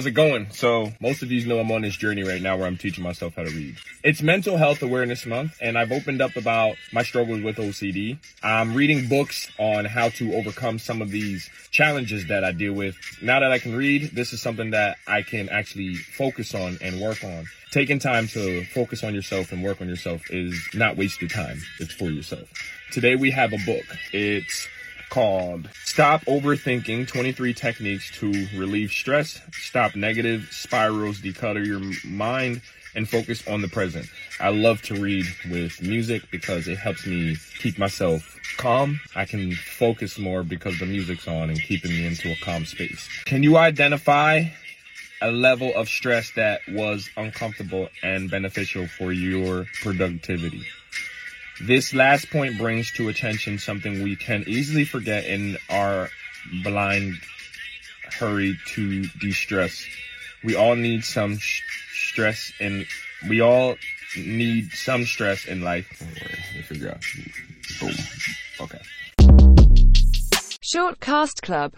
How's it going? So, most of you know I'm on this journey right now where I'm teaching myself how to read. It's Mental Health Awareness Month, and I've opened up about my struggles with OCD. I'm reading books on how to overcome some of these challenges that I deal with. Now that I can read, this is something that I can actually focus on and work on. Taking time to focus on yourself and work on yourself is not wasted time. It's for yourself. Today we have a book. It's called Stop Overthinking 23 Techniques to Relieve Stress, Stop Negative Spirals, Declutter Your Mind, and Focus on the Present. I love to read with music because it helps me keep myself calm. I can focus more because the music's on and keeping me into a calm space. Can you identify a level of stress that was uncomfortable and beneficial for your productivity? This last point brings to attention something we can easily forget in our blind hurry to de-stress. We all need some sh- stress and we all need some stress in life. Let figure out. Boom. Okay. Shortcast Club